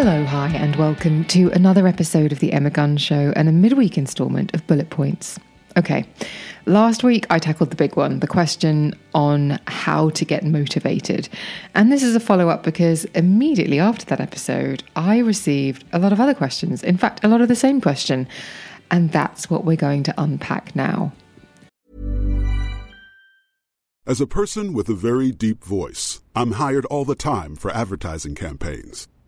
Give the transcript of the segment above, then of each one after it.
Hello, hi, and welcome to another episode of The Emma Guns Show and a midweek instalment of Bullet Points. Okay, last week I tackled the big one, the question on how to get motivated. And this is a follow up because immediately after that episode, I received a lot of other questions. In fact, a lot of the same question. And that's what we're going to unpack now. As a person with a very deep voice, I'm hired all the time for advertising campaigns.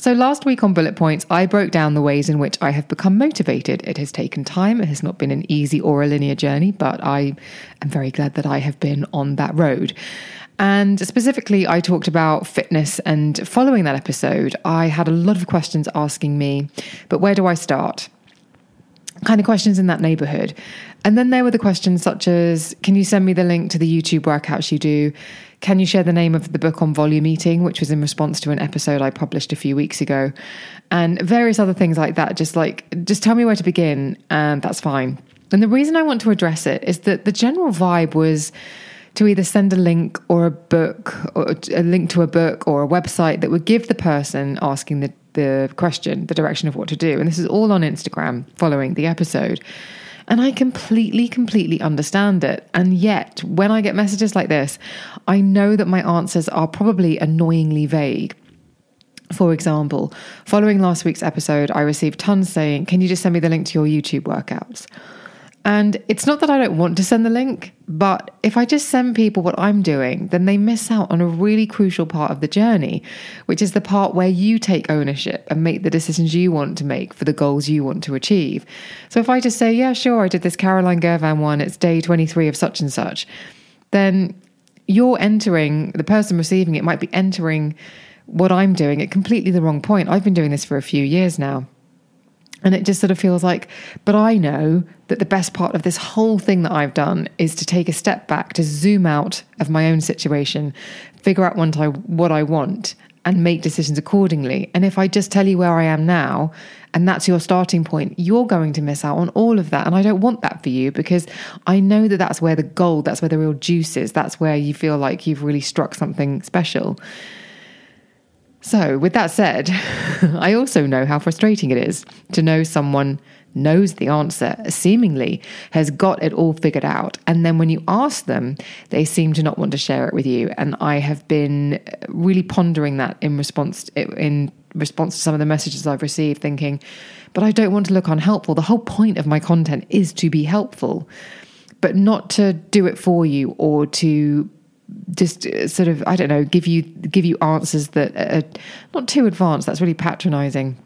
So, last week on Bullet Points, I broke down the ways in which I have become motivated. It has taken time, it has not been an easy or a linear journey, but I am very glad that I have been on that road. And specifically, I talked about fitness. And following that episode, I had a lot of questions asking me, but where do I start? Kind of questions in that neighborhood. And then there were the questions such as Can you send me the link to the YouTube workouts you do? Can you share the name of the book on volume eating, which was in response to an episode I published a few weeks ago? And various other things like that. Just like, just tell me where to begin, and that's fine. And the reason I want to address it is that the general vibe was to either send a link or a book, or a link to a book or a website that would give the person asking the, the question the direction of what to do. And this is all on Instagram following the episode. And I completely, completely understand it. And yet, when I get messages like this, I know that my answers are probably annoyingly vague. For example, following last week's episode, I received tons saying, Can you just send me the link to your YouTube workouts? And it's not that I don't want to send the link, but if I just send people what I'm doing, then they miss out on a really crucial part of the journey, which is the part where you take ownership and make the decisions you want to make for the goals you want to achieve. So if I just say, yeah, sure, I did this Caroline Girvan one, it's day 23 of such and such, then you're entering, the person receiving it might be entering what I'm doing at completely the wrong point. I've been doing this for a few years now. And it just sort of feels like, but I know that the best part of this whole thing that I've done is to take a step back, to zoom out of my own situation, figure out what I, what I want, and make decisions accordingly. And if I just tell you where I am now, and that's your starting point, you're going to miss out on all of that. And I don't want that for you because I know that that's where the gold, that's where the real juice is, that's where you feel like you've really struck something special. So, with that said, I also know how frustrating it is to know someone knows the answer, seemingly has got it all figured out. And then when you ask them, they seem to not want to share it with you. And I have been really pondering that in response in response to some of the messages I've received, thinking, but I don't want to look unhelpful. The whole point of my content is to be helpful, but not to do it for you or to just uh, sort of I don't know give you give you answers that are not too advanced. That's really patronising,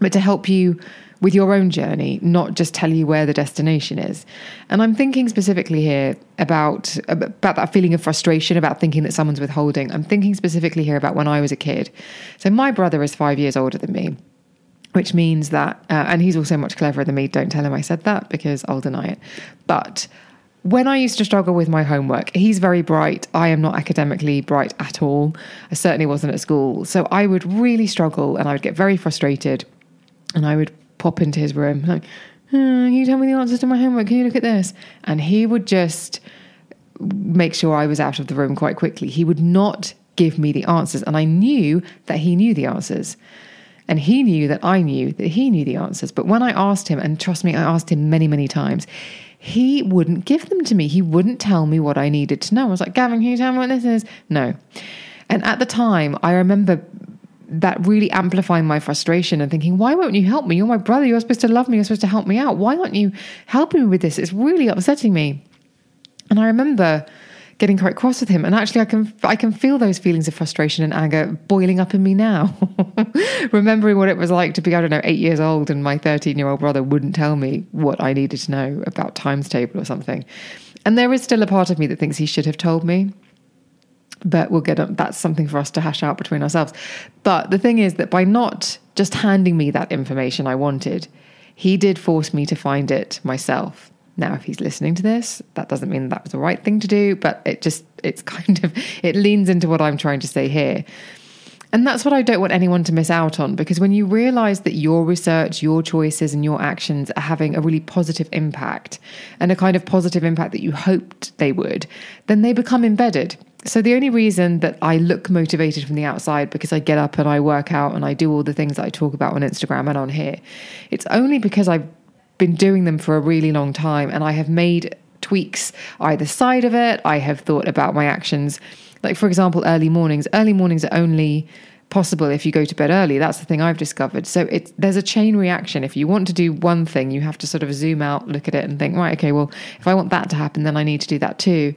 but to help you with your own journey, not just tell you where the destination is. And I'm thinking specifically here about about that feeling of frustration about thinking that someone's withholding. I'm thinking specifically here about when I was a kid. So my brother is five years older than me. Which means that, uh, and he's also much cleverer than me. Don't tell him I said that because I'll deny it. But when I used to struggle with my homework, he's very bright. I am not academically bright at all. I certainly wasn't at school. So I would really struggle and I would get very frustrated. And I would pop into his room, like, oh, can you tell me the answers to my homework? Can you look at this? And he would just make sure I was out of the room quite quickly. He would not give me the answers. And I knew that he knew the answers. And he knew that I knew that he knew the answers. But when I asked him, and trust me, I asked him many, many times, he wouldn't give them to me. He wouldn't tell me what I needed to know. I was like, Gavin, can you tell me what this is? No. And at the time, I remember that really amplifying my frustration and thinking, why won't you help me? You're my brother. You're supposed to love me. You're supposed to help me out. Why aren't you helping me with this? It's really upsetting me. And I remember getting quite cross with him. And actually, I can I can feel those feelings of frustration and anger boiling up in me now, remembering what it was like to be I don't know eight years old and my thirteen year old brother wouldn't tell me what I needed to know about times table or something. And there is still a part of me that thinks he should have told me. But we'll get. That's something for us to hash out between ourselves. But the thing is that by not just handing me that information I wanted, he did force me to find it myself. Now, if he's listening to this, that doesn't mean that was the right thing to do, but it just, it's kind of, it leans into what I'm trying to say here. And that's what I don't want anyone to miss out on because when you realize that your research, your choices, and your actions are having a really positive impact and a kind of positive impact that you hoped they would, then they become embedded. So the only reason that I look motivated from the outside because I get up and I work out and I do all the things that I talk about on Instagram and on here, it's only because I've been doing them for a really long time and I have made tweaks either side of it. I have thought about my actions. Like, for example, early mornings. Early mornings are only possible if you go to bed early. That's the thing I've discovered. So it's there's a chain reaction. If you want to do one thing, you have to sort of zoom out, look at it, and think, right, okay, well, if I want that to happen, then I need to do that too.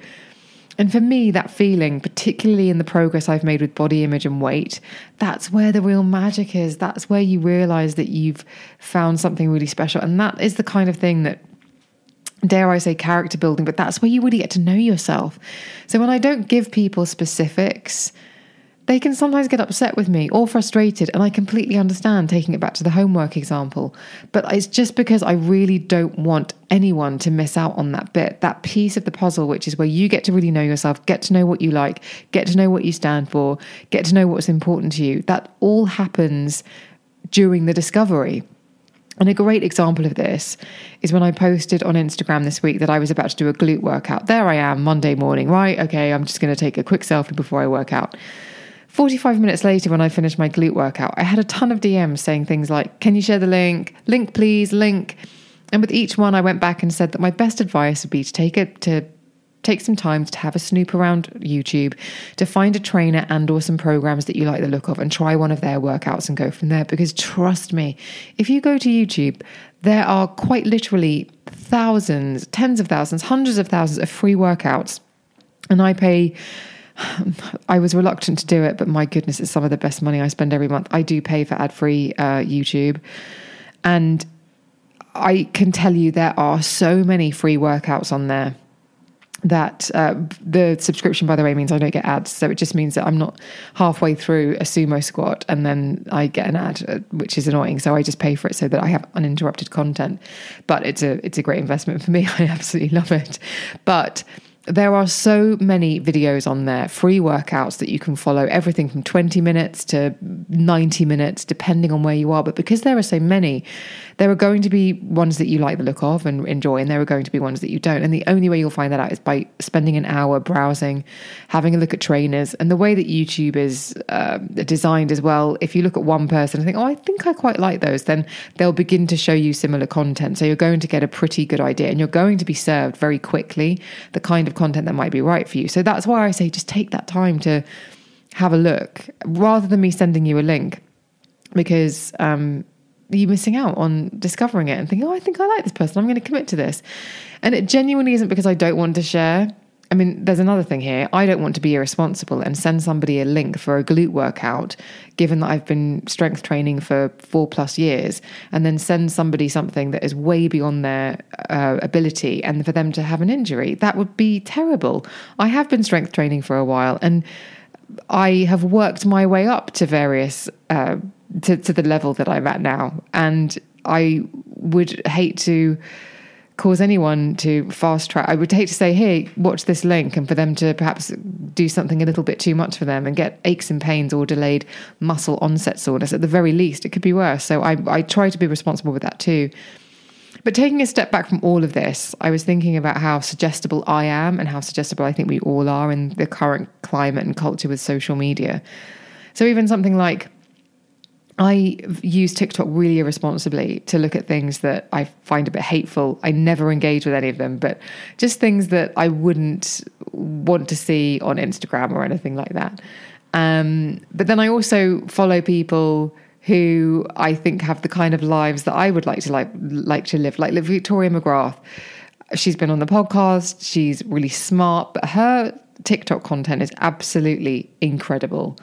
And for me, that feeling, particularly in the progress I've made with body image and weight, that's where the real magic is. That's where you realize that you've found something really special. And that is the kind of thing that dare I say, character building, but that's where you really get to know yourself. So when I don't give people specifics, they can sometimes get upset with me or frustrated, and I completely understand taking it back to the homework example. But it's just because I really don't want anyone to miss out on that bit, that piece of the puzzle, which is where you get to really know yourself, get to know what you like, get to know what you stand for, get to know what's important to you. That all happens during the discovery. And a great example of this is when I posted on Instagram this week that I was about to do a glute workout. There I am, Monday morning, right? Okay, I'm just going to take a quick selfie before I work out. 45 minutes later, when I finished my glute workout, I had a ton of DMs saying things like, Can you share the link? Link, please, link. And with each one, I went back and said that my best advice would be to take it to take some time to have a snoop around YouTube, to find a trainer and or some programs that you like the look of and try one of their workouts and go from there. Because trust me, if you go to YouTube, there are quite literally thousands, tens of thousands, hundreds of thousands of free workouts. And I pay I was reluctant to do it, but my goodness, it's some of the best money I spend every month. I do pay for ad free uh, YouTube. And I can tell you there are so many free workouts on there that uh, the subscription, by the way, means I don't get ads. So it just means that I'm not halfway through a sumo squat and then I get an ad, uh, which is annoying. So I just pay for it so that I have uninterrupted content. But it's a it's a great investment for me. I absolutely love it. But there are so many videos on there, free workouts that you can follow, everything from 20 minutes to 90 minutes, depending on where you are. But because there are so many, there are going to be ones that you like the look of and enjoy, and there are going to be ones that you don't. And the only way you'll find that out is by spending an hour browsing, having a look at trainers. And the way that YouTube is uh, designed as well, if you look at one person and think, oh, I think I quite like those, then they'll begin to show you similar content. So you're going to get a pretty good idea, and you're going to be served very quickly the kind of content that might be right for you. So that's why I say just take that time to have a look rather than me sending you a link because um, you're missing out on discovering it and thinking, oh, I think I like this person. I'm going to commit to this. And it genuinely isn't because I don't want to share. I mean, there's another thing here. I don't want to be irresponsible and send somebody a link for a glute workout, given that I've been strength training for four plus years, and then send somebody something that is way beyond their uh, ability and for them to have an injury. That would be terrible. I have been strength training for a while and I have worked my way up to various, uh, to, to the level that I'm at now. And I would hate to cause anyone to fast track. I would hate to say, hey, watch this link, and for them to perhaps do something a little bit too much for them and get aches and pains or delayed muscle onset soreness. At the very least, it could be worse. So I, I try to be responsible with that too. But taking a step back from all of this, I was thinking about how suggestible I am and how suggestible I think we all are in the current climate and culture with social media. So even something like I use TikTok really irresponsibly to look at things that I find a bit hateful. I never engage with any of them, but just things that I wouldn't want to see on Instagram or anything like that. Um, but then I also follow people who I think have the kind of lives that I would like to like like to live, like Victoria McGrath. She's been on the podcast. She's really smart, but her TikTok content is absolutely incredible.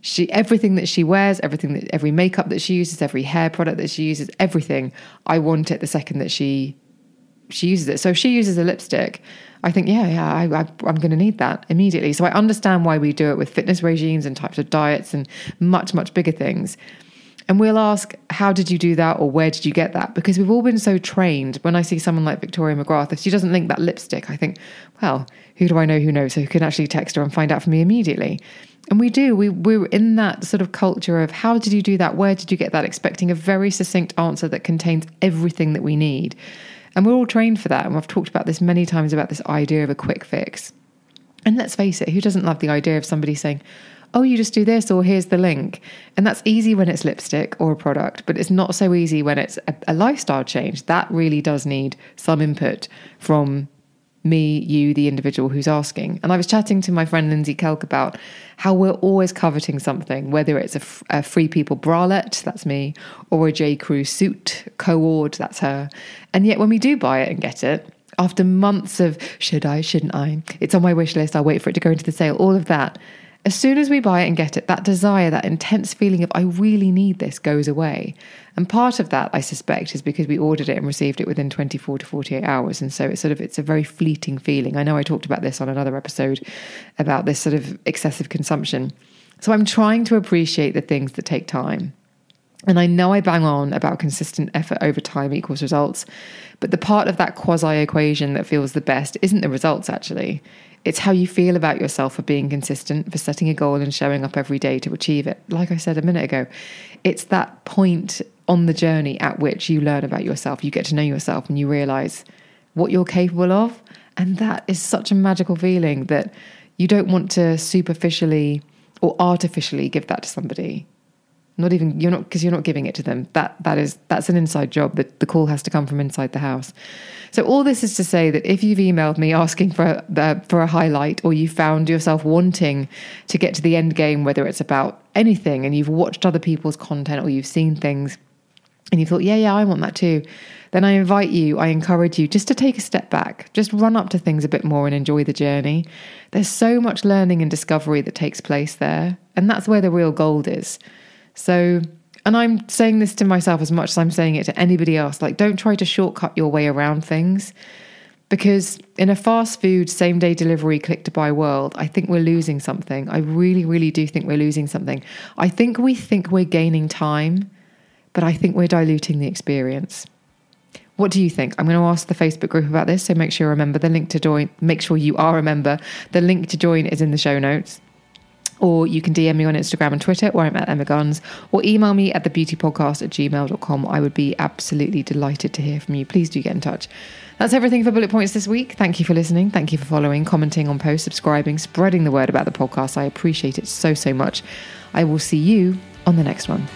She everything that she wears, everything that every makeup that she uses, every hair product that she uses, everything. I want it the second that she she uses it. So if she uses a lipstick, I think, yeah, yeah, I, I, I'm going to need that immediately. So I understand why we do it with fitness regimes and types of diets and much, much bigger things. And we'll ask, how did you do that or where did you get that? Because we've all been so trained. When I see someone like Victoria McGrath, if she doesn't link that lipstick, I think, well, who do I know who knows? So who can actually text her and find out for me immediately? And we do. We, we're in that sort of culture of how did you do that? Where did you get that? Expecting a very succinct answer that contains everything that we need. And we're all trained for that. And I've talked about this many times about this idea of a quick fix. And let's face it, who doesn't love the idea of somebody saying, oh, you just do this, or here's the link. And that's easy when it's lipstick or a product, but it's not so easy when it's a, a lifestyle change. That really does need some input from me, you, the individual who's asking. And I was chatting to my friend Lindsay Kelk about how we're always coveting something, whether it's a, Free People bralette, that's me, or a J. Crew suit, co-ord, that's her. And yet when we do buy it and get it, after months of should I, shouldn't I, it's on my wish list, I'll wait for it to go into the sale, all of that, as soon as we buy it and get it, that desire, that intense feeling of I really need this goes away. And part of that, I suspect, is because we ordered it and received it within 24 to 48 hours. And so it's sort of it's a very fleeting feeling. I know I talked about this on another episode about this sort of excessive consumption. So I'm trying to appreciate the things that take time. And I know I bang on about consistent effort over time equals results, but the part of that quasi equation that feels the best isn't the results actually. It's how you feel about yourself for being consistent, for setting a goal and showing up every day to achieve it. Like I said a minute ago, it's that point on the journey at which you learn about yourself, you get to know yourself, and you realize what you're capable of. And that is such a magical feeling that you don't want to superficially or artificially give that to somebody not even you're not because you're not giving it to them that that is that's an inside job that the call has to come from inside the house so all this is to say that if you've emailed me asking for the, for a highlight or you found yourself wanting to get to the end game whether it's about anything and you've watched other people's content or you've seen things and you thought yeah yeah I want that too then I invite you, I encourage you just to take a step back, just run up to things a bit more and enjoy the journey. There's so much learning and discovery that takes place there, and that's where the real gold is. So, and I'm saying this to myself as much as I'm saying it to anybody else like, don't try to shortcut your way around things. Because in a fast food, same day delivery, click to buy world, I think we're losing something. I really, really do think we're losing something. I think we think we're gaining time, but I think we're diluting the experience. What do you think? I'm going to ask the Facebook group about this, so make sure you remember the link to join. Make sure you are a member. The link to join is in the show notes or you can DM me on Instagram and Twitter, where I'm at Emma Guns, or email me at thebeautypodcast at gmail.com. I would be absolutely delighted to hear from you. Please do get in touch. That's everything for Bullet Points this week. Thank you for listening. Thank you for following, commenting on posts, subscribing, spreading the word about the podcast. I appreciate it so, so much. I will see you on the next one.